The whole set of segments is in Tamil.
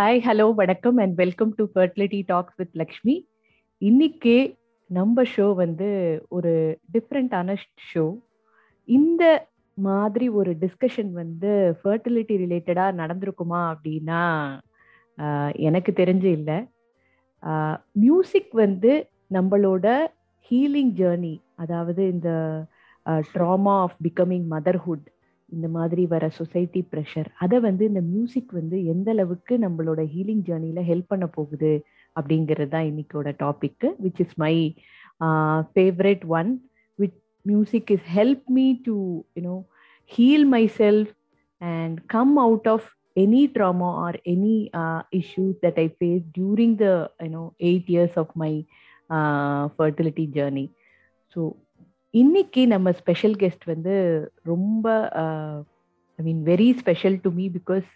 ஹாய் ஹலோ வணக்கம் and welcome to fertility talks with Lakshmi இன்னைக்கு நம்ம ஷோ வந்து ஒரு டிஃப்ரெண்டான ஷோ இந்த மாதிரி ஒரு டிஸ்கஷன் வந்து ஃபர்டிலிட்டி ரிலேட்டடாக நடந்திருக்குமா அப்படின்னா எனக்கு தெரிஞ்சு இல்லை. மியூசிக் வந்து நம்மளோட ஹீலிங் ஜேர்னி அதாவது இந்த ட்ராமா ஆஃப் பிகமிங் மதர்ஹுட் இந்த மாதிரி வர சொசைட்டி ப்ரெஷர் அதை வந்து இந்த மியூசிக் வந்து எந்த அளவுக்கு நம்மளோட ஹீலிங் ஜேர்னியில் ஹெல்ப் பண்ண போகுது அப்படிங்கிறது தான் இன்னைக்கோட topic which is my favourite one which music is help me to you know heal my self and come out of any trauma or any uh, that I face faced the you know eight years of my fertility journey so இன்னைக்கு நம்ம ஸ்பெஷல் கெஸ்ட் வந்து ரொம்ப I mean very special to me because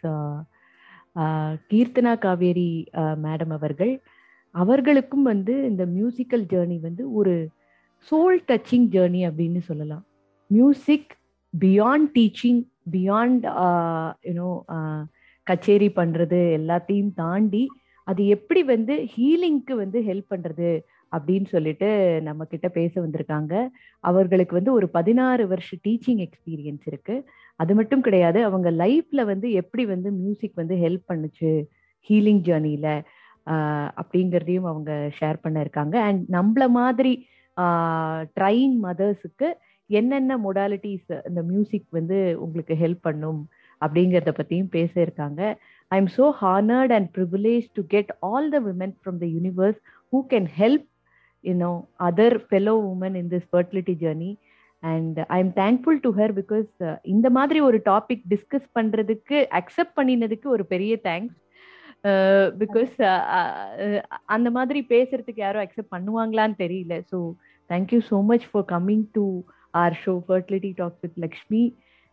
Keerthana Kaveri madam அவர்கள். அவர்களுக்கும் வந்து இந்த மியூசிக்கல் ஜேர்னி வந்து ஒரு சோல் டச்சிங் ஜேர்னி அப்படின்னு சொல்லலாம். Music beyond teaching beyond you know கச்சேரி பண்ணுறது எல்லாத்தையும் தாண்டி அது எப்படி வந்து ஹீலிங்க்கு வந்து ஹெல்ப் பண்ணுறது அப்படின்னு சொல்லிட்டு நம்ம கிட்ட பேச வந்திருக்காங்க. அவர்களுக்கு வந்து ஒரு பதினாறு வருஷ டீச்சிங் எக்ஸ்பீரியன்ஸ் இருக்கு. அது மட்டும் கிடையாது அவங்க லைஃப்ல வந்து எப்படி வந்து மியூசிக் வந்து ஹெல்ப் பண்ணுச்சு ஹீலிங் ஜேர்னியில அப்படிங்கிறதையும் அவங்க ஷேர் பண்ண இருக்காங்க. அண்ட் நம்மள மாதிரி ட்ரைங் மதர்ஸுக்கு என்னென்ன மொடாலிட்டிஸ் இந்த மியூசிக் வந்து உங்களுக்கு ஹெல்ப் பண்ணும் அப்படிங்கிறத பற்றியும் பேச இருக்காங்க. I am so honoured and privilege to get all the women from the universe who can help you know other fellow woman in this fertility journey and I am thankful to her because இந்த மாதிரி ஒரு டாபிக் டிஸ்கஸ் பண்ணுறதுக்கு அக்செப்ட் பண்ணினதுக்கு ஒரு பெரிய தேங்க்ஸ் பிகாஸ் அந்த மாதிரி பேசுறதுக்கு யாரும் அக்செப்ட் பண்ணுவாங்களான்னு தெரியல. So thank you so much for coming to our show fertility talks with Lakshmi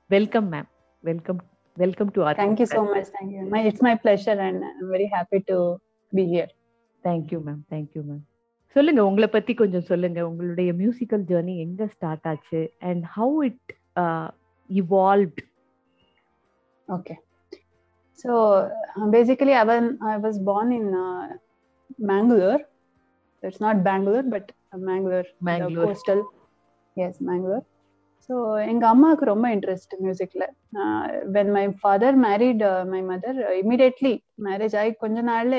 welcome ma'am welcome welcome to our Thank you so much. Thank you. My, it's my pleasure, and I'm very happy to be here. Thank you ma'am thank you ma'am சொல்லுங்க உங்களை பத்தி கொஞ்சம் சொல்லுங்க உங்களுடைய மியூசிக்கல் ஜேர்னி எங்க ஸ்டார்ட் ஆச்சு and how it evolved Okay. So basically, I was I was born in uh, Mangalore. It's not Bangalore, but uh, Mangalore, the Mangalore. coastal. Yes, Mangalore. So எங்க அம்மாவுக்கு ரொம்ப இன்ட்ரெஸ்ட் மியூசிக்ல when my father married my mother immediately marriage ஆகி கொஞ்ச நாள்ல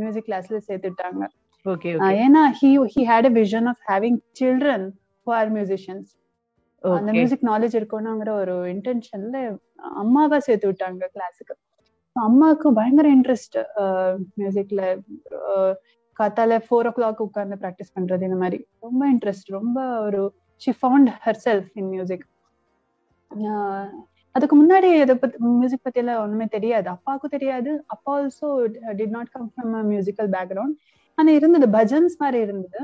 மியூசிக் கிளாஸ்ல சேர்த்துட்டாங்க ஓகே Uh, ஏன்னா he he had a vision of having children who are musicians அந்த மியூசிக் நாலேஜ் இருக்கணுங்கிற ஒரு இன்டென்ஷன்ல அம்மாவா சேர்த்து விட்டாங்க கிளாஸுக்கு அம்மாவுக்கு பயங்கர இன்ட்ரெஸ்ட் மியூசிக்ல காத்தால ஃபோர் ஓ கிளாக் உட்கார்ந்து ப்ராக்டிஸ் பண்றது இந்த மாதிரி. ரொம்ப இன்ட்ரெஸ்ட் ரொம்ப ஒரு she found her self in music அதுக்கு முன்னாடி இதை பத்தி மியூசிக் பத்தி எல்லாம் ஒண்ணுமே தெரியாது. அப்பாவுக்கும் தெரியாது. அப்பா also did not come from musical background ஆனா இருந்தது. பஜன்ஸ் மாதிரி இருந்தது.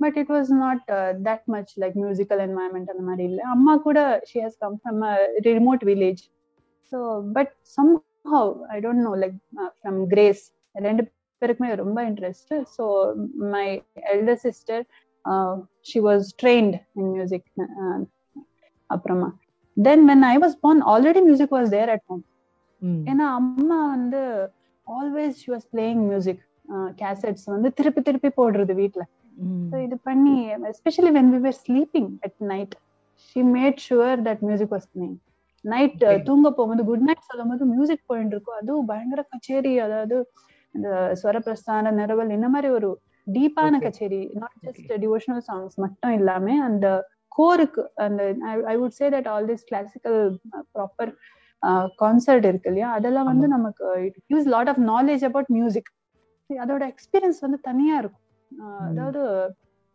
But it was not that much like musical environment அந்த மாதிரி இல்லை. அம்மா கூட she has come from remote village so but somehow I don't know like from grace ரெண்டு பேருக்குமே ரொம்ப interest so my elder sister she was trained in music அப்புறமா. Then when I was born already music was there at home ஏன்னா அம்மா வந்து always she was playing music cassettes வந்து திருப்பி திருப்பி போடுறது வீட்ல. இது பண்ணி especially when we were sleeping at night she made sure that music was playing night. தூங்க போகும்போது குட் நைட் சொல்லும் போது மியூசிக் போயிட்டு இருக்கும். அதுவும் பயங்கர கச்சேரி அதாவது இந்த ஸ்வரப்பிரஸ்தான நிறவல் இந்த மாதிரி ஒரு டீப்பான. கச்சேரி நாட் ஜஸ்ட் டிவோஷனல் சாங்ஸ் மட்டும் இல்லாம அந்த கோருக்கு அந்த I would say that all this classical proper concert இருக்கு இல்லையா? அதெல்லாம் வந்து நமக்கு it use lot of knowledge about music அதோட எக்ஸ்பீரியன்ஸ் வந்து தனியா இருக்கும். அதாவது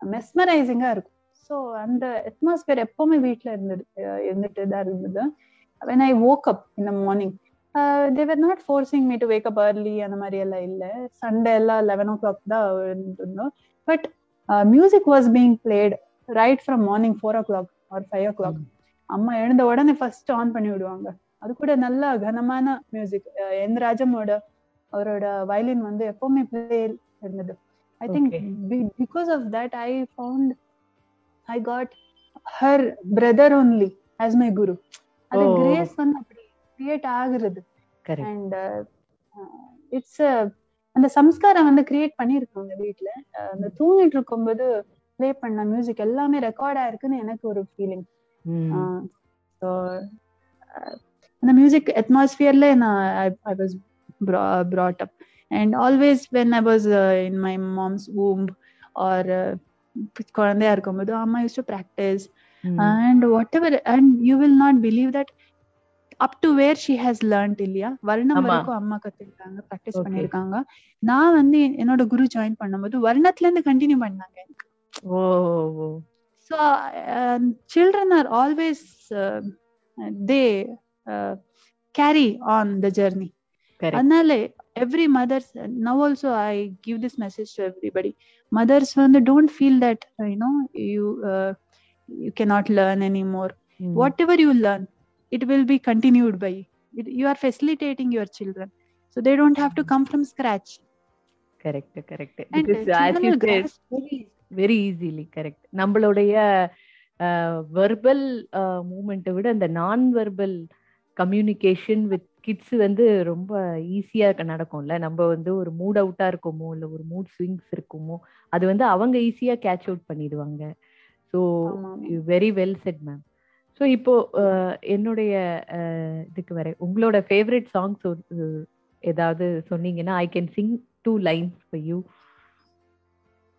மெஸ்மரைசிங்கா இருக்கும். ஸோ அந்த அட்மாஸ்பியர் எப்பவுமே வீட்ல இருந்தது இருந்துட்டு தான் இருந்தது. When I woke up in the morning they were not forcing me to wake up early அந்த மாதிரி எல்லாம் இல்ல. சண்டே எல்லாம் லெவன் ஓ கிளாக் தான் இருந்தோம். But music was being played right from morning four o'clock or five o'clock அம்மா எழுந்த உடனே ஃபர்ஸ்ட் ஆன் பண்ணி விடுவாங்க. அது கூட நல்ல கனமான மியூசிக் என் ராஜமோட அவரோட வயலின் வந்து எப்பவுமே பிளே இருந்தது. I think. Because of that I found I got her brother only as my guru அது Oh. கிரேஸ் வந்து அப்படி கிரியேட் ஆகுறது. அண்ட் இட்ஸ் அந்த சம்ஸ்காரம் வந்து கிரியேட் பண்ணிருக்காங்க வீட்ல. அஹ் அந்த தூங்கிட்டு இருக்கும்போது ப்ளே பண்ண மியூசிக் எல்லாமே ரெக்கார்டா இருக்குன்னு எனக்கு ஒரு ஃபீலிங். ஸோ அந்த மியூசிக் அட்மாஸ்பியர்ல நான் I was brought up and always when i was uh, in my mom's womb or uh, குழந்தையா இருக்கும்போது அம்மா use to practise. And whatever and you will not believe that up to where she has learned இல்லையா வர்ணம். வரைக்கும் அம்மா கத்துக்கிட்டாங்க ப்ராக்டிஸ். பண்ணிருக்காங்க நான் வந்து என்னோட குரு ஜாயின் பண்ணும்போது வர்ணத்துல இருந்து கண்டினியூ பண்ணாங்க எனக்கு ஓ ஓ. so uh, children are always uh, they uh, carry on the journey Correct. அதனால every mothers now also i give this message to everybody mothers வந்து don't feel that uh, you know you uh, you cannot learn anymore ம். whatever you learn it will be continued by it, you are facilitating your children so they don't have to come from scratch correct correct and uh, because as children you will said grasp very very easily correct நம்மளுடைய வெர்பல் மூமெண்ட்டை விட அந்த நான் வெர்பல் கம்யூனிகேஷன் வித் கிட்ஸ் வந்து ரொம்ப ஈஸியா நடக்கும்ல. நம்ம வந்து ஒரு மூட் அவுட்டா இருக்கோமோ இல்ல ஒரு மூட் ஸ்விங்ஸ் இருக்குமோ அது வந்து அவங்க ஈஸியா கேட்ச் அவுட் பண்ணிடுவாங்க. So. Very well said ma'am so இப்போ என்னுடைய இதுக்கு வர உங்களோட ஃபேவரட் சாங்ஸ் ஏதாவது சொன்னீங்கன்னா I can sing two lines for you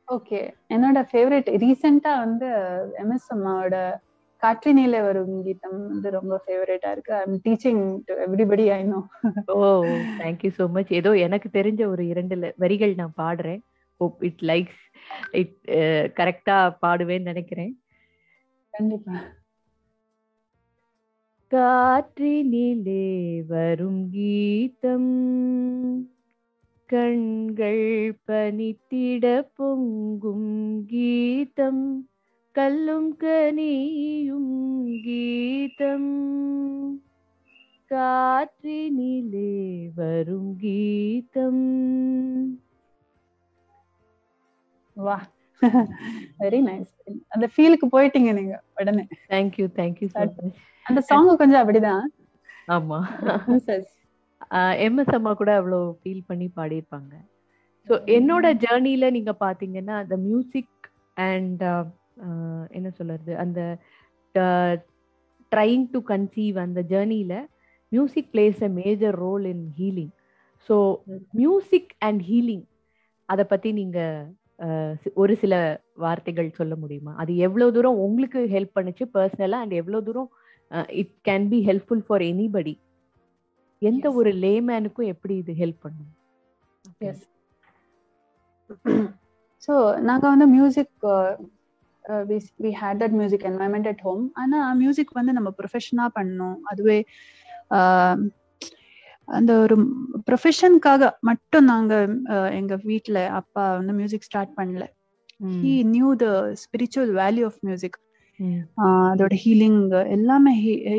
okay என்னோட ஃபேவரட் ரீசெண்டா வந்து எம்எஸ் அம்மாவோட காற்றினில வரும் கீதம் வந்து ரொம்ப ஃபேவரட்டா இருக்கு. I am teaching to everybody I know oh thank you so much ஏதோ எனக்கு தெரிஞ்ச ஒரு இரண்டு வரிகள் நான் பாடுறேன். ஹோப் இட் லைக்ஸ் இட் கரெக்டா பாடுவேன்னு நினைக்கிறேன். கண்டிப்பா. காற்றினிலே வரும் கீதம். கண்கள் பனித்திட பொங்கும் கீதம். கல்லும் கனியும் கீதம் காற்றினிலே வரும் கீதம் வா வெரி நைஸ் அந்த ஃபீலுக்கு போயிட்டீங்க நீங்க உடனே thank you thank you so much அந்த சாங் கொஞ்சம் அப்படிதான் ஆமா. Princess. எம்எஸ் அம்மா கூட அவ்வளோ ஃபீல் பண்ணி பாடியிருப்பாங்க. ஸோ என்னோட ஜேர்னில நீங்க பாத்தீங்கன்னா அந்த மியூசிக் அண்ட் என்ன சொல்றது? அந்த ட்ரைங் டு கன்சீவ் அந்த ஜேர்னில music plays a major role in healing so music and healing அதை பத்தி நீங்க அஹ், சி- ஒரு சில வார்த்தைகள் சொல்ல முடியுமா? அது எவ்வளவு தூரம் உங்களுக்கு ஹெல்ப் பண்ணுச்சு பர்சனலா அண்ட் எவ்வளவு தூரம் it can be helpful for anybody எந்த. ஒரு லேமேனுக்கும் எப்படி இது ஹெல்ப் பண்ணும். ஸோ நாங்க வந்து music we had that music environment at home ஆனா மியூசிக் வந்து நம்ம ப்ரொஃபஷனா பண்ணோம். அதுவே uh, அந்த ஒரு ப்ரொஃபஷனுக்காக மட்டும் நாங்க uh, எங்க வீட்ல அப்பா வந்து மியூசிக் ஸ்டார்ட் பண்ணல. He knew the spiritual value of music அதோட ஹீலிங் எல்லாமே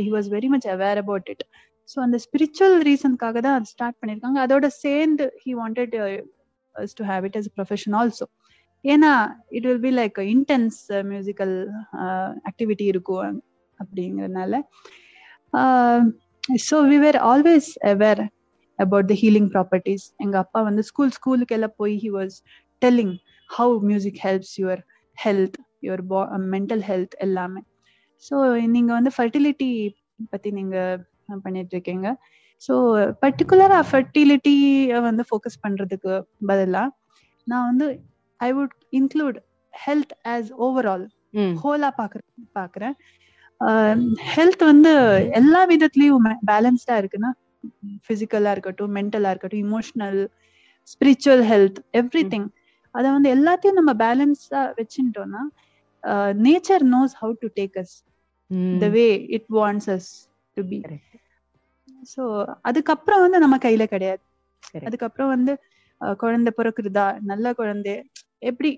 he was very much aware about it so அந்த ஸ்பிரிச்சுவல் ரீசனுக்காக தான் அது ஸ்டார்ட் பண்ணியிருக்காங்க அதோட சேர்ந்து he wanted to have it as profession also ஏன்னா it will be like intense musical activity இருக்கும் அப்படிங்கிறதுனால so we were always aware about the healing properties எங்கள் அப்பா வந்து ஸ்கூல் ஸ்கூலுக்கு எல்லாம் போய் he was telling how music helps your health your பா மென்டல் ஹெல்த் எல்லாமே. ஸோ நீங்கள் வந்து ஃபர்டிலிட்டி பற்றி நீங்கள் பண்ணிட்டு இருக்கீங்க. ஸோ பர்டிகுலராக ஃபர்டிலிட்டியை வந்து ஃபோக்கஸ் பண்ணுறதுக்கு பதிலாக நான் வந்து I would include health as overall ஹோலா பாக்குறேன். பாக்குறேன் ஹெல்த் வந்து எல்லா விதத்துலயும் பேலன்ஸ்டா இருக்குன்னா பிசிக்கலா இருக்கட்டும் மென்டலா இருக்கட்டும் emotional spiritual health everything அதை வந்து எல்லாத்தையும் நம்ம பேலன்ஸா வச்சுட்டோம்னா nature knows how to take us the way it wants us to be so அதுக்கப்புறம் வந்து நம்ம கையில கிடையாது. அதுக்கப்புறம் வந்து குழந்தை பிறக்குறதா? நல்ல குழந்தை. எப்படி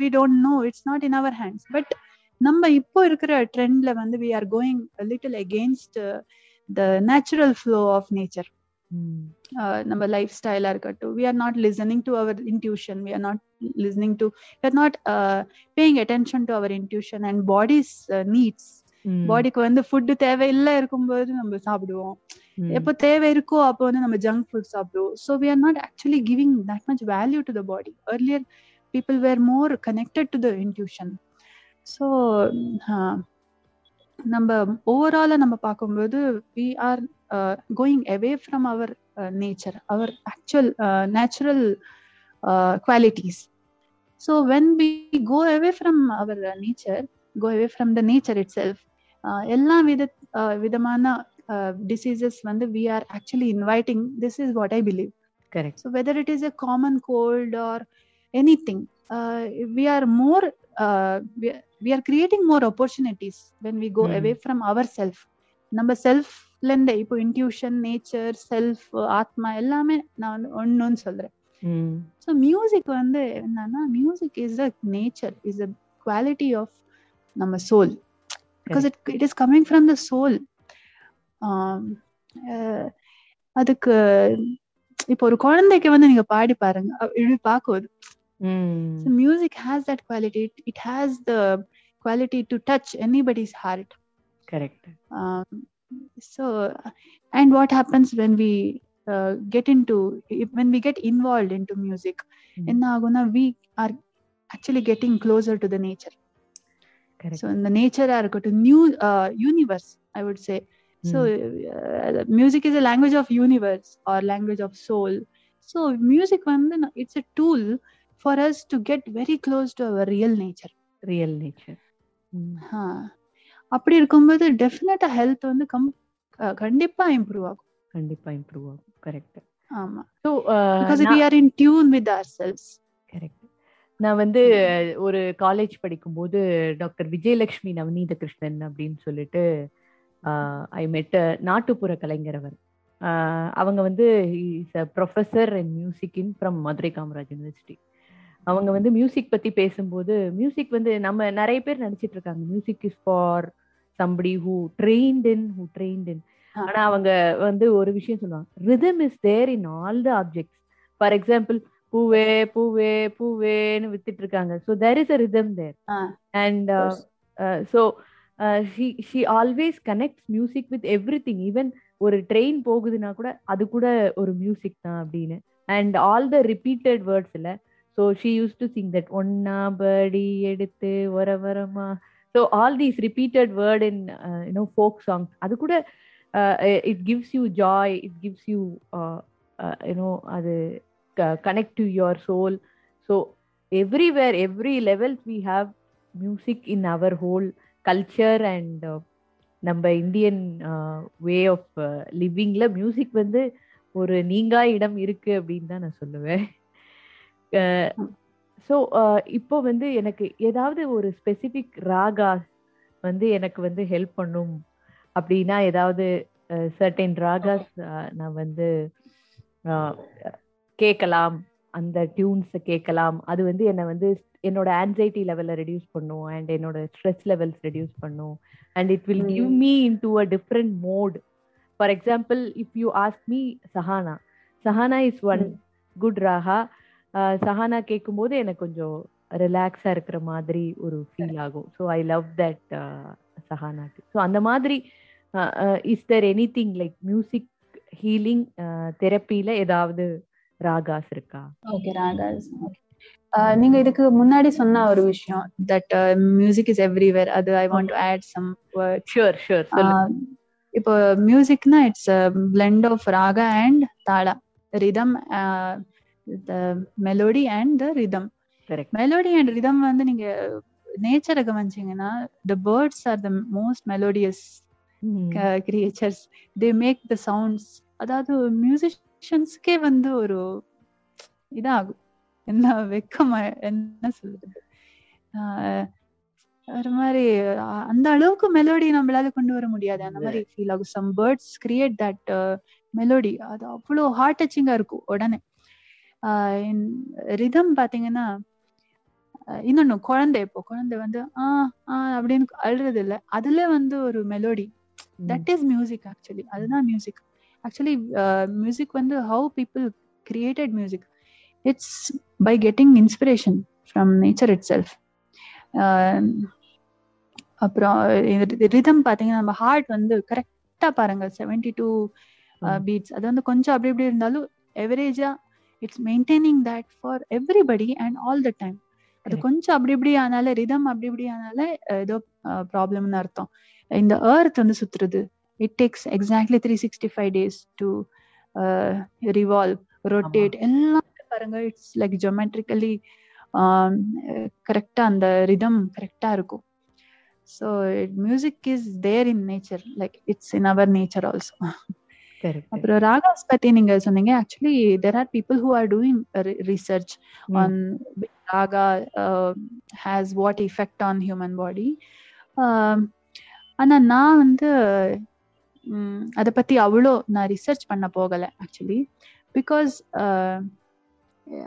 we don't know it's not in our hands but நம்ம இப்போ இருக்கிற ட்ரெண்ட்ல வந்து we are going little against the natural flow of nature நம்ம லைஃப் ஸ்டைலா இருக்கட்டும் we are not listening to our intuition we are not listening to we are not paying attention to our intuition and body's needs பாடிக்கு வந்து ஃபுட்டு தேவையில்லை இருக்கும்போது நம்ம சாப்பிடுவோம். எப்போ தேவை இருக்கோ அப்போ வந்து நம்ம ஜங்க் ஃபுட் சாப்பிடுவோம். So we are not actually giving that much value to the body earlier people were more connected to the intuition so நம்ம ஓவரால நம்ம பார்க்கும்போது we are going away from our nature our actual natural qualities so when we go away from our nature go away from the nature itself எல்லா வித விதமான டிசீசஸ் வந்து we are actually inviting this is what I believe correct so whether it is a common cold or anything uh, we are more uh, we, we are creating more opportunities when we go Hmm. away from ourself நம்ம செல்ஃப்ல இருந்து இப்போ இன்ட்யூஷன் நேச்சர் செல்ஃப் ஆத்மா எல்லாமே நான் வந்து ஒன்றுன்னு சொல்றேன் ம் ஸோ மியூசிக் வந்து என்னன்னா music is a nature is a quality of நம்ம soul because it it is coming from the soul அதுக்கு இப்போ ஒரு குழந்தைக்கு வந்து நீங்க பாடி பாருங்க அ- இப்படி பார்க்குவது ம் So music has that quality. It, it has the quality to touch anybody's heart. Correct Um, so, and what happens when we uh, get into if, when we get involved into music? Mm. என்ன ஆகும்னா we are actually getting closer to the nature. Correct So in the nature இருக்கட்டும் new uh, universe, I would say. So uh, music is a language of universe or language of soul. So music ந- it's a tool for us to get very close to our real nature. Real nature ஆ. அப்படி இருக்கும்போது டெஃபினட்டா ஹெல்த் வந்து கம் கண்டிப்பா இம்ப்ரூவ் ஆகும். கண்டிப்பா இம்ப்ரூவ் ஆகும். கரெக்ட் ஆமா. Because we are in tune with ourselves correct நான் வந்து ஒரு காலேஜ் படிக்கும்போது டாக்டர் விஜயலட்சுமி நவநீத கிருஷ்ணன் அப்படின்னு சொல்லிட்டு ஐ மெட் நாட்டுப்புற கலைஞர் அவர் அவங்க வந்து is a professor in music in from Madurai Kamaraj university. அவங்க வந்து மியூசிக் பத்தி பேசும்போது மியூசிக் வந்து நம்ம நிறைய பேர் நினைச்சிட்டு இருக்காங்க. Music is for somebody who trained in who trained in. ஆனா அவங்க வந்து ஒரு விஷயம் சொல்லுவாங்க. Rhythm is there in all the objects. For example பூவே பூவே பூவேன்னு வித்துட்டு இருக்காங்க. So there is a rhythm there. And so she she always connects music with everything even ஒரு ட்ரெயின் போகுதுன்னா கூட அது கூட ஒரு மியூசிக் தான் அப்படின்னு. And all the repeated words இல்ல. So she use to sing that ஒன்னா படி எடுத்து வர வரமா so all these repeated word in you know folk songs அது கூட it gives you joy it gives you you know அது connect to your soul so everywhere every levels we have music in our whole culture and uh, நம்ம இந்தியன் வே ஆஃப் லிவிங்ல மியூசிக் வந்து ஒரு நீங்கா இடம் இருக்கு அப்படின்னு தான் நான் சொல்லுவேன். ஸோ இப்போ வந்து எனக்கு ஏதாவது ஒரு ஸ்பெசிபிக் ராகா வந்து எனக்கு வந்து ஹெல்ப் பண்ணும் அப்படின்னா ஏதாவது சர்டைன் ராகாஸ் நான் வந்து கேட்கலாம். அந்த டியூன்ஸை கேட்கலாம். அது வந்து என்னை வந்து என்னோட ஆன்சைட்டி லெவலை ரெடியூஸ் பண்ணும் அண்ட் என்னோட ஸ்ட்ரெஸ் லெவல்ஸ் ரெடியூஸ் பண்ணும். And it will give me. Into a different mode for example if you ask me Sahana Sahana is one good raga Sahana கேட்கும்போது எனக்கு கொஞ்சம் ரிலாக்ஸா இருக்கிற மாதிரி ஒரு ஃபீல் ஆகும். ஸோ ஐ லவ் தட் சஹானாக்கு ஸோ அந்த மாதிரி is there anything like music healing தெரப்பியில ஏதாவது ராகாஸ் இருக்கா? ஓகே ராகாஸ். நீங்க இதுக்கு முன்னாடி சொன்ன ஒரு விஷயம் தட் மியூசிக் இஸ் எவ்ரிவேர் அது I want to add some sure sure இப்போ மியூசிக்னா it's blend of raga and tala rhythm the melody and the rhythm melody and rhythm வந்து நீங்க நேச்சரை கவனிச்சீங்கன்னா the birds are the most melodious creatures they make the sounds அதாவது மியூசிஷியன்ஸ்க்கே வந்து ஒரு இதாகும். என்ன வெக்கமா என்ன சொல்றது? ஒரு மாதிரி அந்த அளவுக்கு மெலோடி நம்மளால கொண்டு வர முடியாது. அந்த மாதிரி ஃபீல் ஆகும். Some birds create that melody அது அவ்வளோ ஹார்ட் டச்சிங்கா இருக்கும் உடனே. ரிதம் பாத்தீங்கன்னா இன்னொன்னு குழந்தை இப்போ. குழந்தை வந்து ஆஹ் ஆஹ் அப்படின்னு அழுறது இல்லை அதுல வந்து ஒரு melody that is music actually அதுதான் மியூசிக் ஆக்சுவலி மியூசிக் வந்து how people created music it's by getting inspiration from nature itself அப்புறம் ரிதம் பார்த்தீங்கன்னா நம்ம ஹார்ட் வந்து கரெக்டாக பாருங்க. செவன்டி டூ பீட்ஸ் அது வந்து கொஞ்சம் அப்படி இப்படி இருந்தாலும் எவரேஜா it's maintaining that for everybody and all the time அது. கொஞ்சம் அப்படி இப்படி ஆனால ரிதம் அப்படி இப்படி ஆனால ஏதோ ப்ராப்ளம்னு அர்த்தம். இந்த ஏர்த் வந்து சுத்துறது. It takes exactly three sixty five days to revolve rotate எல்லாம் பாருங்க இட்ஸ் லைக் ஜொமெட்ரிக்கலி கரெக்டா அந்த ரிதம் கரெக்டா இருக்கும். So music is there in nature like it's in our nature also அப்புறம் ராகாஸ் பத்தி நீங்க சொன்னீங்க actually there are people who are doing research uh, has what effect on human body. Um, ஆனா நான் வந்து அத பத்தி அவ்வளோ நான் ரிசர்ச் பண்ண போகல actually because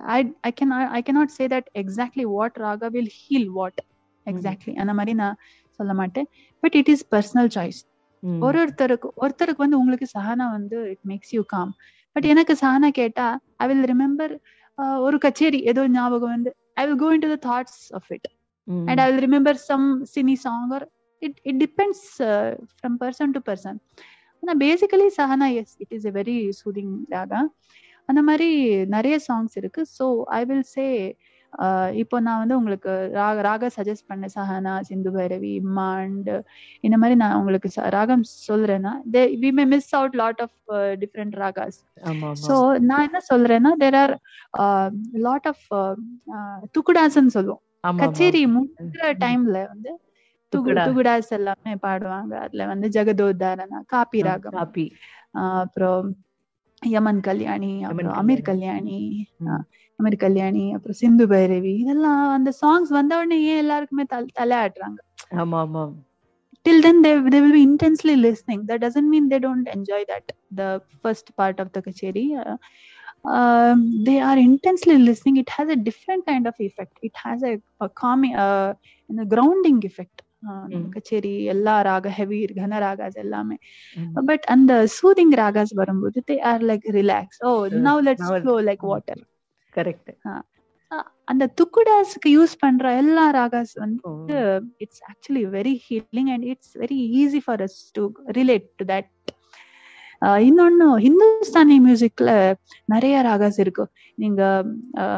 I I can I cannot say that exactly what raga will heal what exactly அந்த மாதிரி நான் சொல்ல மாட்டேன். But it is personal choice ஒரு ஒருத்தருக்கு ஒருத்தருக்கு வந்து உங்களுக்கு சஹானா வந்து it makes you calm but எனக்கு சஹானா கேட்டா ஐ வில் ரிமெம்பர் ஒரு கச்சேரி ஏதோ ஞாபகம் வந்து I will go into the thoughts of it and I will remember some cine song or it it depends from person to person ஆனா basically Sahana yes it is a very soothing raga அந்த மாதிரி நிறைய சாங்ஸ் இருக்கு. ஸோ ஐ வில் சே இப்போ நான் வந்து உங்களுக்கு ராக ராக சஜஸ்ட் பண்ண சஹானா சிந்து பைரவி இம்மாண்ட் இந்த மாதிரி நான் உங்களுக்கு ராகம் சொல்றேன்னா we may miss out lot of different ragas. So நான் என்ன சொல்றேன்னா தேர் ஆர் லாட் ஆஃப் துக்குடாஸ்ன்னு சொல்லுவோம். கச்சேரி முடிக்கிற டைம்ல வந்து. துகுடாஸ் எல்லாமே பாடுவாங்க. அதுல வந்து ஜெகதோத்தாரணா காப்பி ராகம். காப்பி. அப்புறம் யமன் கல்யாணி அப்புறம் அமீர் கல்யாணி அமீர் கல்யாணி அப்புறம் சிந்து பைரவி இதெல்லாம் அந்த சாங்ஸ் வந்த உடனே ஏன் எல்லாருக்குமே தல தலையாடுறாங்க ஆமா ஆமா till then they, they will be intensely listening that doesn't mean they don't enjoy that the first part of the kacheri uh, um, they are intensely listening it has a different kind of effect it has a, a கச்சேரி எல்லா ராக ஹெவி கன ராகாஸ் எல்லாமே. பட் அந்த சூதிங் ராகாஸ் வரும்போது they are like relax oh. Now let's flow like water correct அந்த துக்குடாஸ்க்கு யூஸ் பண்ற எல்லா ராகாஸ் வந்து it's actually very healing and it's very easy for us to relate to that இன்னொன்னு ஹிந்துஸ்தானி மியூசிக்ல நிறைய ராகாஸ் இருக்கு. நீங்க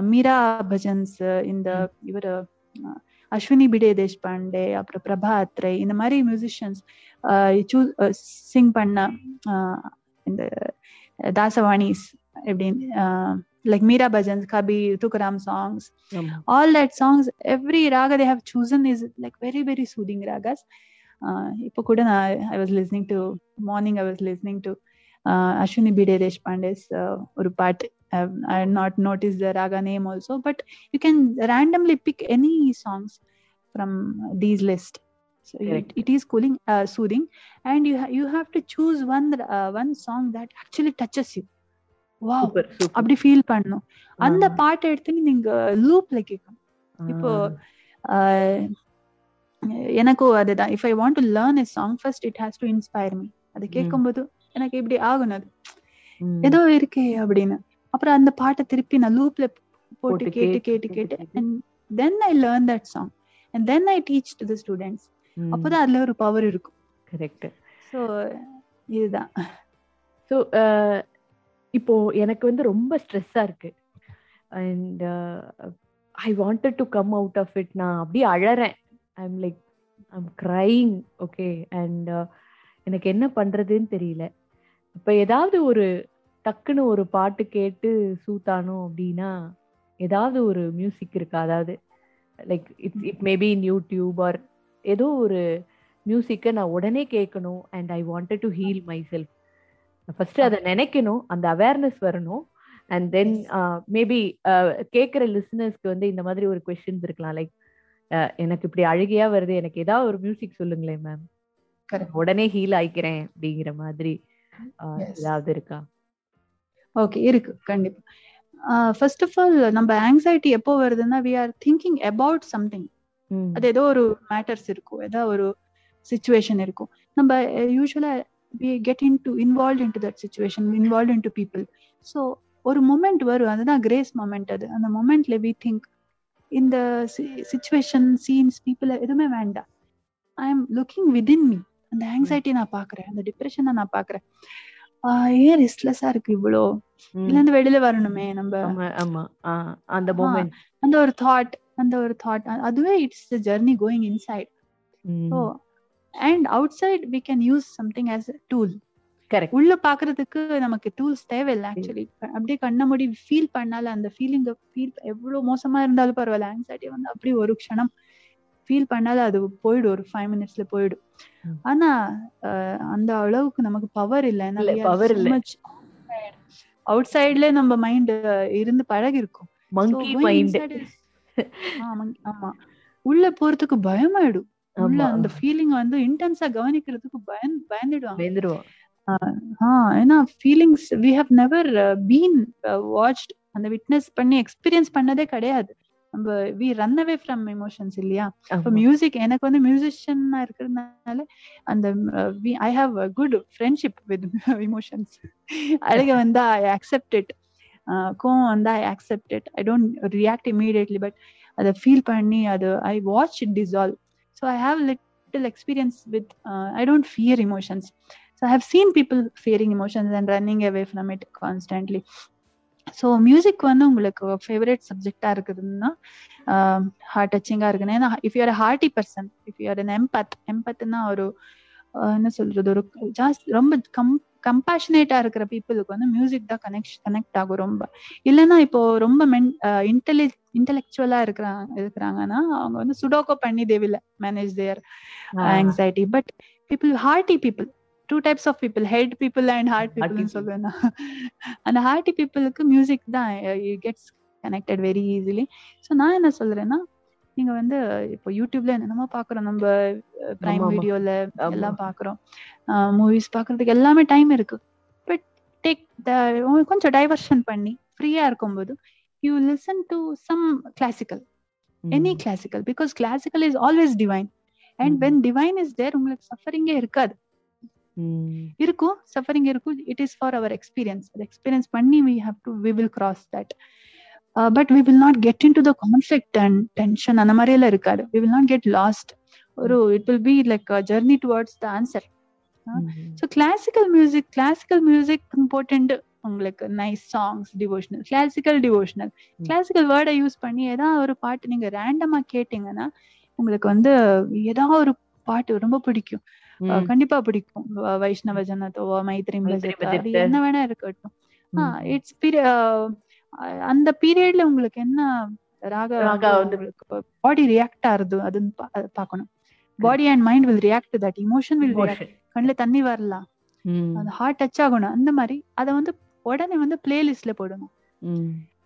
மீரா பஜன்ஸ் இந்த இவர் அஸ்வினி பிடே தேஷ்பாண்டே அப்புறம் பிரபா அத்ரை இந்த மாதிரி மியூசிஷியன்ஸ் சிங் பண்ண இந்த தாசவாணிஸ் எப்படின்னு லைக் மீரா பஜன்ஸ் கபி துக்கராம் சாங்ஸ் ஆமா. All that songs every raga they have chosen is like very very soothing ragas. uh, இப்போ கூட நான் I was listening to morning I to Ashwini Bhide Deshpande's ஒரு பாட்டு I not notice the raga name also but you can randomly pick any songs from these list So it, it is cooling, uh, soothing, and you ha- you have to choose one uh, one song that actually touches you. Wow, அப்படி ஃபீல் பண்ணும் அந்த பாட்டை எடுத்து நீங்க லூப்ல கேட்கணும். இப்போ எனக்கும் அதுதான். If I want to learn a song first it has to inspire me அது கேட்கும்போது எனக்கு இப்படி ஆகணும் அது. ஏதோ இருக்கே அப்படின்னு. அப்புறம் அந்த பாட்டை திருப்பி நான் லூப்ல போட்டு கேட்டு கேட்டு, கேட்டு. And then I learn that song and then I teach to the students அப்போதான் அதுல ஒரு பவர் இருக்கும். கரெக்ட் ஸோ இதுதான். ஸோ இப்போ எனக்கு வந்து ரொம்ப ஸ்ட்ரெஸ்ஸாக இருக்கு. And I wanted to come out of it நான் அப்படியே அழறேன். I am like I'm crying okay and எனக்கு என்ன பண்றதுன்னு தெரியல. இப்போ ஏதாவது ஒரு டக்குன்னு ஒரு பாட்டு கேட்டு சூத்தானோம் அப்படின்னா ஏதாவது ஒரு மியூசிக் இருக்கா? அதாவது like it's it maybe in YouTube or ஏதோ ஒரு மியூசிக்கை நான் உடனே கேட்கணும் and I wanted to heal myself first அதை நினைக்கணும் அந்த அவேர்னஸ் வரணும் அண்ட் தென் மேபி கேட்குற லிசனர்ஸ்க்கு வந்து இந்த மாதிரி ஒரு கொஸ்டின்ஸ் இருக்கலாம். லைக் எனக்கு இப்படி அழுகையா வருது எனக்கு ஏதாவது ஒரு மியூசிக் சொல்லுங்களேன் மேம். உடனே ஹீல் ஆயிக்கிறேன் அப்படிங்கிற மாதிரி. ஏதாவது இருக்கா? ஓகே இருக்கு கண்டிப்பா. ஃபர்ஸ்ட் ஆஃப் ஆல் நம்ம ஆங்ஸைட்டி எப்போ வருதுன்னா we are thinking about something அது ஏதோ ஒரு மேட்டர்ஸ் இருக்கும் ஏதோ ஒரு சுச்சுவேஷன் இருக்கும். நம்ம யூஸ்வலா we get into involve into that situation involve into people so ஒரு மொமெண்ட் வரும் அதுதான் கிரேஸ் மொமெண்ட் அது. அந்த மொமெண்ட்ல வி திங்க் இந்த சுச்சுவேஷன் சீன்ஸ் பீப்புள் எதுவுமே வேண்டாம். I am looking within me அந்த ஆங்ஸைட்டி நான் பாக்குறேன். அந்த டிப்ரெஷனை நான் பாக்குறேன். ஏன் ரெஸ்ட்லெஸ்ஸா இருக்கு இவ்வளோ ம். இதுல இருந்து வெளியில வரணுமே நம்ம. ஆமா. அந்த மூமெண்ட் அந்த ஒரு தாட் அந்த ஒரு தாட் அதுவே it's the journey going inside so and outside we can use something as tool correct உள்ள பாக்குறதுக்கு நமக்கு டூல்ஸ் தேவையில்லை ஆக்சுவலி அப்படியே கண்ண மூடி ஃபீல் பண்ணால அந்த ஃபீலிங் ஃபீல் எவ்வளவு மோசமா இருந்தாலும் பரவாயில்ல. ஆங்ஸைட்டி வந்து அப்படியே ஒரு க்ஷணம். ஃபீல் பண்ணால அது போயிடும். ஒரு ஃபைவ் மினிட்ஸ்ல போயிடும். ஆனா அந்த அளவுக்கு நமக்கு பவர் இல்ல. power இல்ல. அவுட் சைட்ல நம்ம மைண்ட் இருந்து பழகி இருக்கும் ஆமா. உள்ள போறதுக்கு பயமாயிடும். உள்ள அந்த ஃபீலிங் வந்து இன்டென்ஸா கவனிக்கிறதுக்கு பயன் பயந்துடுவாங்க. ஏன்னா feelings we have never been watched அந்த விட்னஸ் பண்ணி எக்ஸ்பீரியன்ஸ் பண்ணதே கிடையாது. நம்ம we run away from emotions இல்லையா? இப்போ. மியூசிக் எனக்கு வந்து மியூசிஷியனா இருக்கிறதுனால அந்த I have good friendship with emotions அழக வந்தா ஐ அக்செப்ட் இட் கோவம் வந்தா I accept it I don't react immediately but அதை ஃபீல் பண்ணி அது I watch it dissolve so I have little experience with I don't fear emotions so I have seen people fearing emotions and running away from it constantly so music வந்து உங்களுக்கு ஃபேவரட் சப்ஜெக்டா இருக்குதுன்னா ஹார்ட் டச்சிங்கா இருக்குன்னு ஏன்னா if you're hearty person if you're an empath எம்பத்னா ஒரு என்ன சொல்றது ஒரு ஜாஸ்தி ரொம்ப கம் கம்பேஷனேட்டா இருக்கிற பீப்புளுக்கு வந்து மியூசிக் தான் கனெக்ட் கனெக்ட் ஆகும் ரொம்ப. இல்லைன்னா இப்போ ரொம்ப மென் இன்டெலி இன்டெலெக்சுவலா இருக்கிறாங்க இருக்கிறாங்கன்னா அவங்க வந்து சுடோக்கோ பண்ணி தேவில்ல manage their ah, anxiety. But people hearty people two types of people head people and heart people Hearty னு சொல்லுவேன். அந்த hearty peopleக்கு மியூசிக் தான் gets connected very easily so நான் என்ன சொல்றேன்னா நீங்க வந்து இப்போ யூடியூப்ல என்னென்னமோ பாக்குறோம் நம்ம பிரைம் ஆமா. வீடியோல. எல்லாம் பாக்குறோம் மூவிஸ் பாக்குறதுக்கு எல்லாமே டைம் இருக்கு பட் டேக் கொஞ்சம் டைவர்ஷன் பண்ணி ஃப்ரீயா இருக்கும்போது you listen to some classical. Any classical because classical is always divine and. When divine is there உங்களுக்கு சஃபரிங்கே இருக்காது. இருக்கும். சஃபரிங் இருக்கும். It is for our experience அது எக்ஸ்பீரியன்ஸ் பண்ணி we have to we will cross that but we will not get into the conflict and tension அந்த மாதிரி எல்லாம் இருக்காது. We will not get lost ஒரு it will be like journey towards the answer. So classical music classical music important உங்களுக்கு nice songs devotional classical devotional classical வேர்டை யூஸ் பண்ணி ஏதாவது ஒரு பாட்டு நீங்க ரேண்டமா கேட்டீங்கன்னா உங்களுக்கு வந்து ஏதாவது ஒரு பாட்டு ரொம்ப பிடிக்கும். கண்டிப்பா பிடிக்கும். வைஷ்ணவ ஜனத்தோ மைத்ரி அது. என்ன வேணா இருக்கட்டும். இட்ஸ் அந்த பீரியட்ல உங்களுக்கு என்ன ராக பாடி ரியாக்ட் ஆகுது? அதுன்னு பா- அது பார்க்கணும். Body and mind will react that emotion will. கண்ணுல தண்ணி வரலாம். அந்த ஹார்ட் டச் ஆகணும். அந்த மாதிரி அதை வந்து உடனே வந்து பிளேலிஸ்ட்ல போடணும்.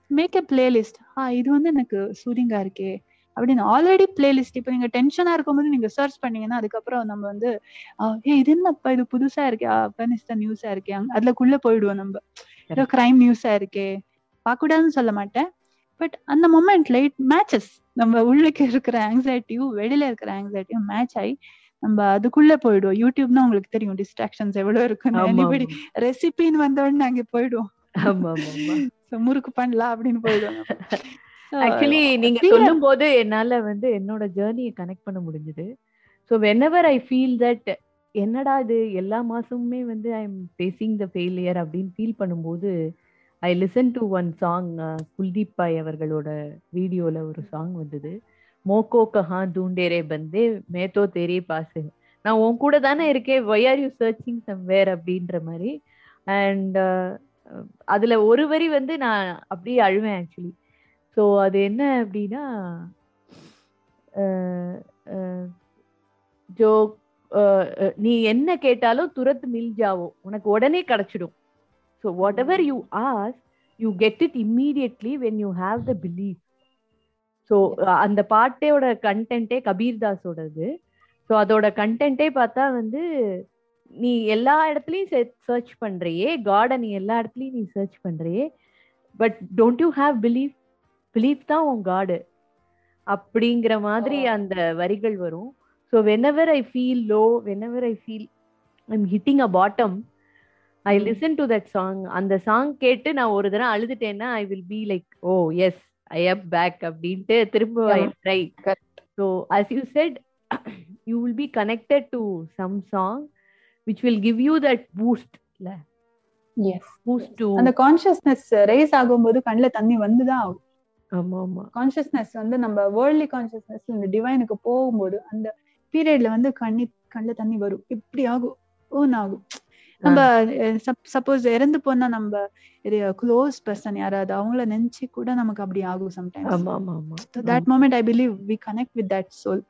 மேக் அ பிளேலிஸ்ட் ஆ இது வந்து எனக்கு சூதிங்கா இருக்கே. அப்படின்னு ஆல்ரெடி பிளேலிஸ்ட் இப்போ நீங்க டென்ஷனா இருக்கும்போது நீங்க சர்ச் பண்ணீங்கன்னா அதுக்கப்புறம் நம்ம வந்து ஏ இது என்னப்பா? இது புதுசா இருக்கே. ஆப்கானிஸ்தான் நியூஸா இருக்கே. அதுலக்குள்ள போயிடுவோம் நம்ம. ஏதோ கிரைம் நியூஸா இருக்கே. பார்க்கக்கூடாதுன்னு சொல்ல மாட்டேன். பட் அந்த மொமெண்ட்ல இட் மேட்சஸ் நம்ம உள்ளுக்கு இருக்கிற ஆங்ஸைட்டியும் வெளியில இருக்கிற ஆங்ஸைட்டியும் மேட்ச் ஆகி நம்ம அதுக்குள்ள போயிடுவோம். யூடியூப்னா உங்களுக்கு தெரியும் டிஸ்ட்ராக்ஷன்ஸ் எவ்வளவு இருக்குன்னு. ரெசிபின்னு வந்தோடனே அங்க போயிடுவோம். முறுக்கு பண்ணலாம் அப்படின்னு போயிடுவோம். ஆக்சுவலி நீங்க சொல்லும் போது என்னால வந்து என்னோட ஜேர்னியை கனெக்ட் பண்ண முடிஞ்சது. So whenever I feel that என்னடா இது எல்லா மாசமுமே வந்து I am facing the failure அப்படின்னு ஃபீல் பண்ணும்போது I listen to one song Kuldeep bhai அவர்களோட வீடியோல ஒரு சாங் வந்தது. மோக்கோ கஹா தூண்டேரே பந்தே மேத்தோ தேரே பாசு. நான் உன் கூட தானே இருக்கேன் why are you searching somewhere அப்படின்ற மாதிரி. அண்ட் அதுல ஒரு வரி வந்து நான் அப்படியே அழுவேன் ஆக்சுவலி ஸோ அது என்ன அப்படின்னா ஜோ நீ என்ன கேட்டாலும் துரத்து மில் ஜாவோ உனக்கு உடனே கிடைச்சிடும். So whatever you as you get it immediately when you have the believe so அந்த பாட்டோட கண்டென்ட்டே கபீர் தாஸோடது ஸோ அதோட கண்டென்ட்டே பார்த்தா வந்து நீ எல்லா இடத்துலையும் சர்ச் பண்றியே காடை நீ எல்லா இடத்துலையும் நீ search பண்றியே but don't you have believe believe தான் உன் காடு அப்படிங்கிற மாதிரி அந்த வரிகள் வரும். So whenever I feel low whenever I feel I'm hitting a bottom I. Listen to that song அந்த சாங் கேட்டு நான் ஒரு தடவை அழுதுட்டேன்னா I will be like oh yes I up back அப்படின்ட்டு திரும்ப I. Try. So as you said you will be connected to some song which will give you that boost இல்ல அந்த கான்சியஸ்னஸ் ரைஸ் ஆகும்போது கண்ணுல தண்ணி வந்துதான் ஆகும். கான்சியஸ்னஸ் வந்து நம்ம வேர்ல்ட்லி கான்சியஸ்னஸ் இந்த டிவைனுக்கு போகும்போது அந்த பீரியட்ல வந்து கண்ணி கண்ணுல தண்ணி வரும். இப்படி ஆகும். ஓன் ஆகும். நம்ம சப்போஸ் இறந்து போனா நம்ம க்ளோஸ் பர்சன் யாராவது அவங்கள நினைச்சு கூட நமக்கு அப்படி ஆகும் சம்டைம்ஸ் ஆமா ஆமா ஆமா that moment I believe we connect with that soul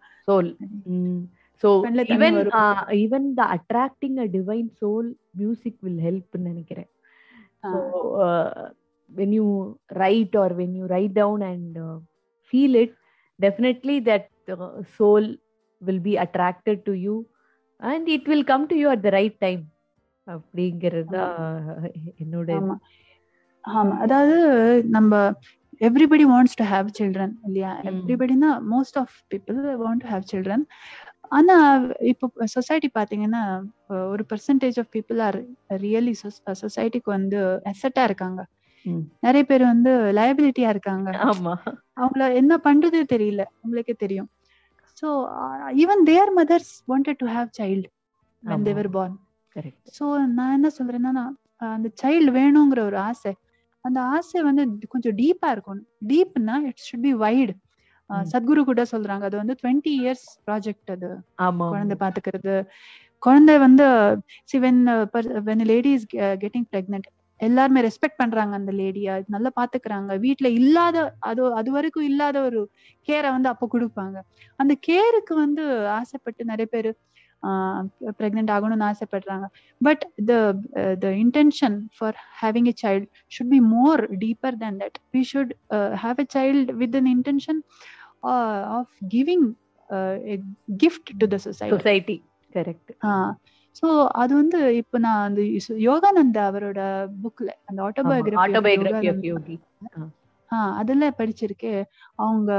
வரும். uh, even the attracting a divine soul music will help ன்னு நினைக்கிறேன். When you write or when you write down and uh, feel it definitely that uh, soul will be attracted to you and it will come to you at the right time அப்படிங்கிறது தான் என்னோட. ஆமா அதாவது நம்ம everybody wants to have children இல்லையா. எவ்ரிபடினா most of people want to have children ஆனா இப்போ சொசைட்டி பாத்தீங்கன்னா ஒரு percentage of people are really சொசைட்டிக்கு வந்து அசட்டா இருக்காங்க. நிறைய பேர் வந்து லயபிலிட்டியா இருக்காங்க. அவங்கள என்ன பண்றது தெரியல. உங்களுக்கே தெரியும். So even their mothers wanted to have child ஆமா. were born. கரெக்ட் ஸோ நான் என்ன சொல்றேன்னா அந்த சைல்டு வேணுங்கிற ஒரு ஆசை அந்த ஆசை வந்து கொஞ்சம் டீப்பா இருக்கும் டீப்னா it should be wide. Sadhguru கூட சொல்றாங்க அது வந்து டுவெண்ட்டி இயர்ஸ் ப்ராஜெக்ட் அது. குழந்தை பாத்துக்கிறது. குழந்தை வந்து see when when lady is getting pregnant எல்லாருமே ரெஸ்பெக்ட் பண்றாங்க அந்த லேடியா நல்லா பாத்துக்கிறாங்க. வீட்ல இல்லாத அது அது வரைக்கும் இல்லாத ஒரு கேரை வந்து அப்ப கொடுப்பாங்க. அந்த கேருக்கு வந்து ஆசைப்பட்டு நிறைய பேர் பிரெக்னென்ட் ஆகணும்னு ஆசைப்படுறாங்க. But the the intention for having a child should be more deeper than that we should have a child with an intention of giving gift to the society society correct so அது வந்து இப்போ நான் அந்த யோகானந்தா அவரோட புக்ல அந்த ஆட்டோபயோகிராஃபி ஆஹ் அதுல படிச்சிருக்கேன் அவங்க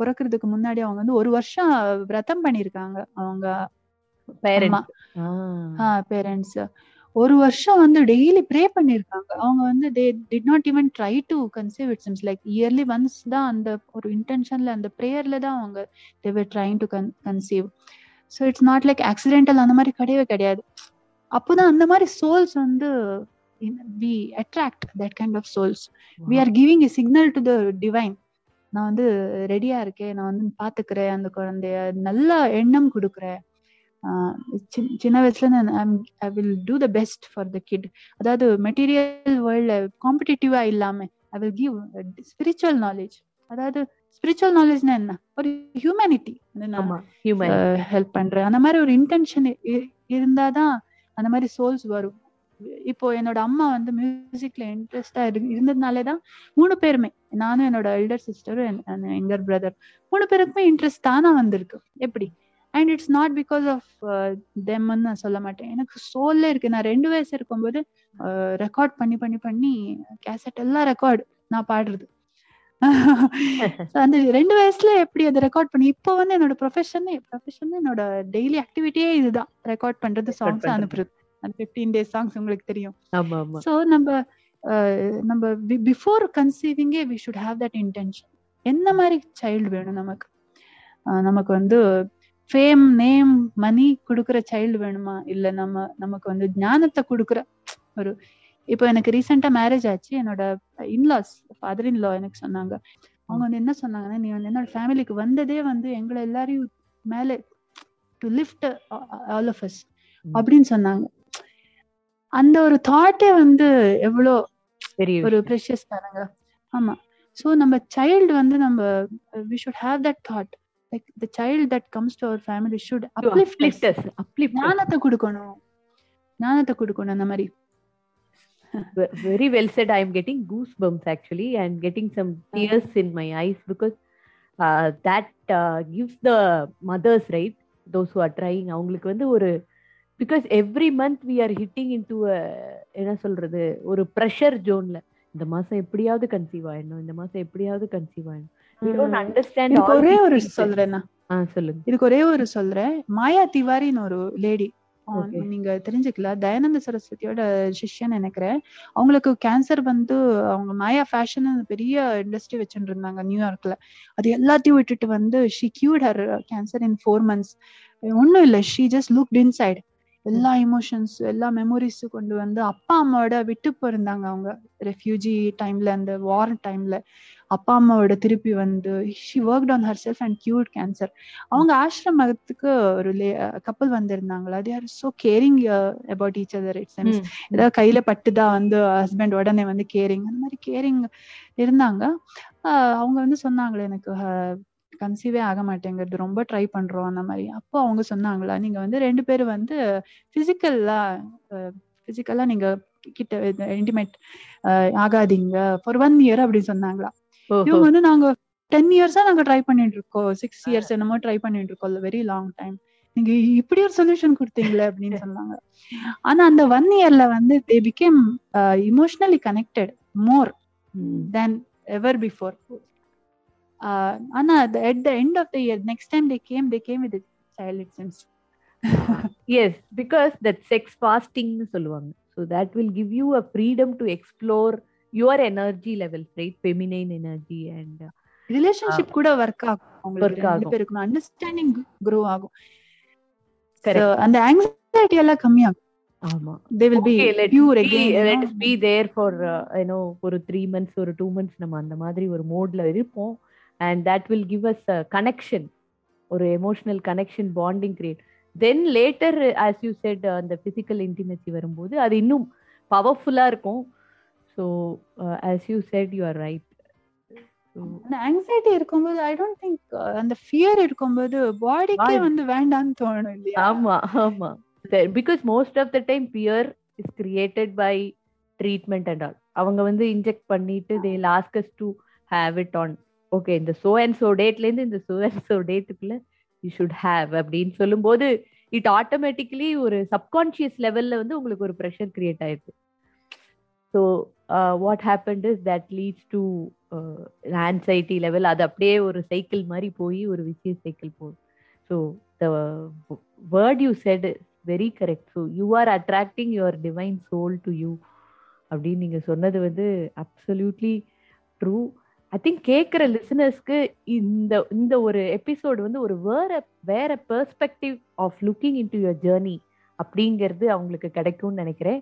பிறக்கறதுக்கு முன்னாடி அவங்க வந்து ஒரு வருஷம் விரதம் பண்ணிருக்காங்க. அவங்க பேரண்ட்ஸ் ஒரு வருஷம் வந்து டெய்லி ப்ரே பண்ணிருக்காங்க. அவங்க வந்து they did not even try to conceive it seems like early ones தான் அந்த ஒரு இன்டென்ஷன்ல அந்த ப்ரேயர்ல தான் அவங்க they were trying to conceive so it's not like accidental அந்த மாதிரி கிடையவே கிடையாது. அப்போதான் அந்த மாதிரி சோல்ஸ் வந்து we attract that kind of souls we are giving a signal to the divine நான் வந்து ரெடியா இருக்கேன் நான் வந்து பாத்துக்கிறேன் அந்த குழந்தைய நல்ல எண்ணம் கொடுக்குறேன். சின்ன வயசுல I will do the best for the kid அதாவது மெட்டீரியல் வேர்ல்ட்ல காம்படிட்டிவா இல்லாம I will give spiritual knowledge அதாவது ஸ்பிரிச்சுவல் நாலேஜ்னா என்ன? ஒரு ஹியூமனிட்டி ஹெல்ப் பண்றேன். அந்த மாதிரி ஒரு இன்டென்ஷன் இருந்தாதான் அந்த மாதிரி சோல்ஸ் வரும். இப்போ என்னோட அம்மா வந்து மியூசிக்ல இன்ட்ரெஸ்டா இருந்ததுனாலே தான் மூணு பேருமே நானும் என்னோட எல்டர் சிஸ்டரும் எங்கர் பிரதர் மூணு பேருக்குமே இன்ட்ரெஸ்ட் தானா வந்திருக்கு. எப்படி? And it's not because of தெம்னு நான் சொல்ல மாட்டேன். எனக்கு சோல்ல இருக்கு. நான் ரெண்டு வயசு இருக்கும்போது ரெக்கார்ட் பண்ணி பண்ணி பண்ணி கேசட் எல்லாம் ரெக்கார்டு நான் பாடுறது. அந்த ரெண்டு வயசுல எப்படி அதை ரெக்கார்ட் பண்ணி இப்போ வந்து என்னோட ப்ரொஃபஷனே ப்ரொஃபஷன் என்னோட டெய்லி ஆக்டிவிட்டியே இதுதான். ரெக்கார்ட் பண்றது சாங்ஸ். அனுப்புறது. அந்த ஃபிஃப்டீன் டேஸ் சாங்ஸ் உங்களுக்கு தெரியும். ஸோ நம்ம நம்ம before கன்சீவிங்கே we should have that intention என்ன மாதிரி சைல்டு வேணும் நமக்கு? நமக்கு வந்து ஃபேம் நேம் மணி கொடுக்குற சைல்டு வேணுமா? இல்ல நம்ம நமக்கு வந்து ஞானத்தை கொடுக்குற ஒரு இப்போ எனக்கு ரீசெண்டா மேரேஜ் ஆச்சு. என்னோட இன்லாஸ் ஃபாதர் இன் லா எனக்கு சொன்னாங்க. அவங்க வந்து என்ன சொன்னாங்கன்னா நீ வந்து என்னோட ஃபேமிலிக்கு வந்ததே வந்து எங்களை எல்லாரையும் மேலே to lift all of us. அப்படின்னு சொன்னாங்க. அந்த ஒரு தாட்டே வந்து எவ்வளோ பெரிய ஒரு ப்ரெஷியஸ் தானங்க. ஆமா. சோ நம்ம சைல்டு வந்து நம்ம we should have that thought like the child that comes to our family should uplift ஞானத்தை கொடுக்கணும். ஞானத்தை கொடுக்கணும் அந்த மாதிரி. Very well said i am getting goosebumps actually and getting some tears in my eyes because uh, that uh, gives the mothers right those who are trying அவங்களுக்கு வந்து ஒரு because every month we are hitting into என்ன சொல்றது ஒரு ப்ரெஷர் ஜோன்ல இந்த மாசம் எப்படியாவது கன்சீவ் ஆயிடணும் இந்த மாசம் எப்படியாவது கன்சீவ் ஆயிடணும் we don't ம். understand இதுக்கு all ஒரே ஒரு things. சொல்றேன் நான். ஆ சொல்லுங்க இதுக்கு ஒரே ஒரு சொல்றேன் மாயா திவாரின்னு ஒரு லேடி Okay. நீங்க தெரிஞ்சுக்கலாம். தயானந்த சரஸ்வதியோட சிஷ்யன் நினைக்கிறேன். அவங்களுக்கு கேன்சர் வந்து அவங்க மாயா ஃபேஷன் பெரிய இண்டஸ்ட்ரி வச்சுட்டு இருந்தாங்க நியூயார்க்ல அது எல்லாத்தையும் விட்டுட்டு வந்து she cured her cancer in four months ஒன்றும் இல்லை ஷீ ஜஸ்ட் லுக்ட் இன்சைட் எல்லா இமோஷன்ஸ் எல்லா மெமரிஸ் கொண்டு வந்து அப்பா அம்மாவோட விட்டு போயிருந்தாங்க அவங்க. ரெஃப்யூஜி டைம்ல அந்த வார் டைம்ல அப்பா அம்மாவோட திருப்பி வந்து she work on herself and cured cancer அவங்க ஆசிரமத்துக்கு ஒரு couple வந்திருந்தாங்களா? They are so caring about each other it sense ஏதாவது கையில பட்டுதான் வந்து ஹஸ்பண்ட் உடனே வந்து கேரிங் அந்த மாதிரி கேரிங் இருந்தாங்க. அவங்க வந்து சொன்னாங்களே எனக்கு கன்சீவே ஆக மாட்டேங்கிறது ரொம்ப ட்ரை பண்றோம் அந்த மாதிரி. அப்போ அவங்க சொன்னாங்களா நீங்க வந்து ரெண்டு பேரும் வந்து பிசிக்கல்லா பிசிக்கலா நீங்க கிட்ட இன்டிமேட் ஆகாதீங்க ஃபார் ஒன் இயர் அப்படின்னு சொன்னாங்களா. இவங்க வந்து நாங்க டென் இயர்ஸா நாங்க ட்ரை பண்ணிட்டு இருக்கோம் சிக்ஸ் இயர்ஸ் என்னமோ ட்ரை பண்ணிட்டு இருக்கோம் வெரி லாங் டைம் நீங்க இப்படி ஒரு சொல்யூஷன் கொடுத்தீங்களே அப்படின்னு சொன்னாங்க. ஆனா அந்த ஒன் இயர்ல வந்து they became emotionally connected more then ever before ஆனா at the end of the year next time they came they came with a child it seems yes because that sex fasting சொல்லுவாங்க. So that will give you a freedom to explore your energy levels right? Feminine energy and relationship கூட ஒர்க் ஆகும். ரெண்டு பேருக்கும் அண்டர்ஸ்டாண்டிங் க்ரோ ஆகும். அந்த ஆங்ஸைட்டி எல்லாம் கம்மியாகும். ஆமா. Uh, ஒரு த்ரீ மந்த்ஸ் ஒரு டூ மந்த்ஸ் நம்ம அந்த மாதிரி ஒரு மோட்ல இருப்போம். And that will give us connection ஒரு emotional connection bonding create then later as you said அந்த பிசிக்கல் இன்டிமெசி வரும்போது அது இன்னும் பவர்ஃபுல்லா இருக்கும். So as you said you are right அந்த ஆங்ஸைட்டி இருக்கும்போது ஐ டோன்ட் திங்க் அந்த ஃபியர் இருக்கும்போது பாடிக்கே Body. வந்து வேண்டாம்னு தோணும் இல்லையா? ஆமா ஆமா. Because most of the time fear is created by treatment and all அவங்க வந்து இன்ஜெக்ட் பண்ணிட்டு they லாஸ்கஸ் to have it on okay இந்த சோ அண்ட் சோ டேட்ல இருந்து இந்த சோ அண்ட் சோ டேட்டுக்குள்ள யூ ஷுட் ஹேவ் அப்படின்னு சொல்லும்போது இட் ஆட்டோமேட்டிக்கலி ஒரு சப்கான்ஷியஸ் லெவல்ல வந்து உங்களுக்கு ஒரு ப்ரெஷர் கிரியேட் ஆயிருக்கு so what happened is that leads to anxiety level அது அப்படியே ஒரு சைக்கிள் மாதிரி போய் ஒரு விஷய சைக்கிள் போகும் so the word you said very correct so you are attracting your divine soul to you அப்படின்னு நீங்கள் சொன்னது வந்து அப்சல்யூட்லி ட்ரூ ஐ திங்க் கேட்குற லிசனர்ஸ்க்கு இந்த இந்த ஒரு எபிசோடு வந்து ஒரு வேற வேற perspective of looking into your journey அப்படிங்கிறது அவங்களுக்கு கிடைக்கும்னு நினைக்கிறேன்.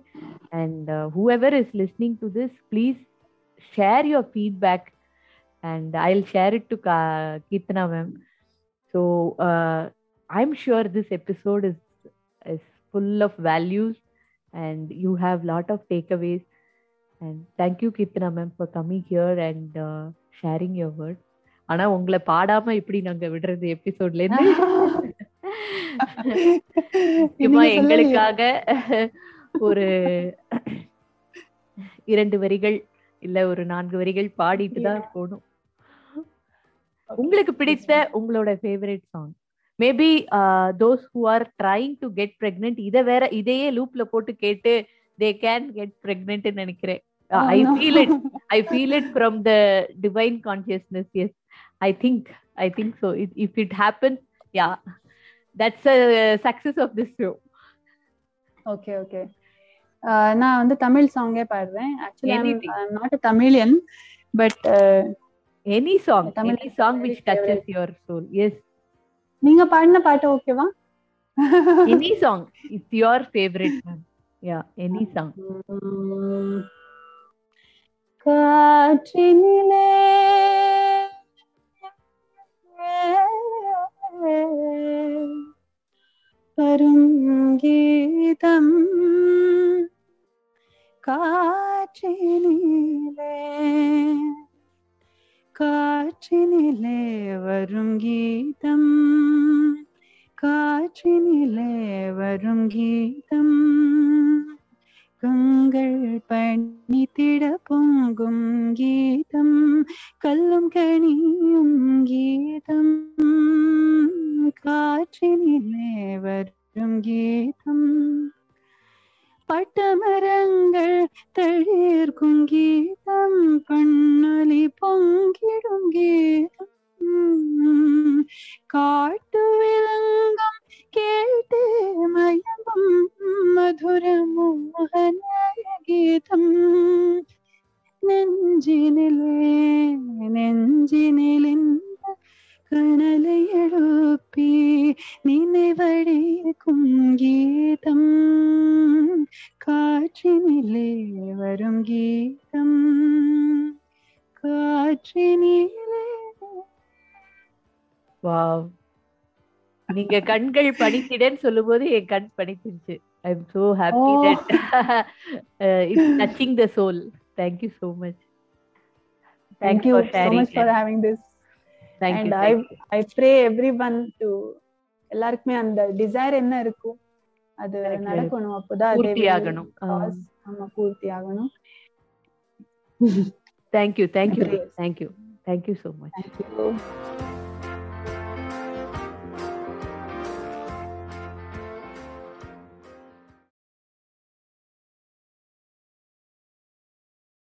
And whoever is listening to this please share your feedback and I will share it to Keerthana ma'am so I'm sure this episode is is full of values and you have lot of takeaways and thank you Keerthana ma'am for coming here and sharing your word ஆனா உங்களை பாடாம இப்படி நாங்க விடுறது எபிசோட்ல இருந்து. சொல்லலையே. எங்களுக்காக ஒரு இரண்டு வரிகள் இல்ல ஒரு நான்கு வரிகள் பாடிட்டு தான் போகணும். உங்களுக்கு பிடித்த உங்களோட favourite song maybe those who are trying to get pregnant இதை வேற இதையே லூப்ல போட்டு கேட்டு தே கேன் கெட் பிரெக்னென்ட் நினைக்கிறேன். I feel it I feel it from the divine consciousness. Yes, I think I think so. It, if it happens, yeah, that's a success of this show. Okay okay நான் வந்து தமிழ் சாங்கே பாடுறேன் actually not Tamilian but Any song, Tamil any song which touches your soul. Yes, நீங்க பாடின பாட்டு ஓகேவா any song. It's your favorite. ma'am. Yeah, any song. உம், காற்றினிலே வரும் கீதம் காற்றினிலே காற்றினிலே வரும் கீதம் காற்றினிலே வரும் கீதம் கங்கள் பணித்திட பொங்கும் கீதம் கல்லும் கனியும் கீதம் காற்றினிலே வரும் கீதம். பட்டமரங்கள் தளிர்க்கும் கீதம் பண்ணொலி பொங்கிடும் கீதம். காட்டு விலங்கம் வாவ் நீங்க கண்கள் பணித்திடன்னு சொல்லும்போது என் கண் பணித்திருச்சு I am so happy Oh. That it's touching the soul thank you so much thank Thanks you for so much for having this thank and you i you. i pray everyone to எல்லாருக்குமே அந்த டிசைர் என்ன இருக்கும் அது நடக்கணும் அப்போதான் பூர்த்தி ஆகணும் ஆமா பூர்த்தி ஆகணும் thank you thank you Great. thank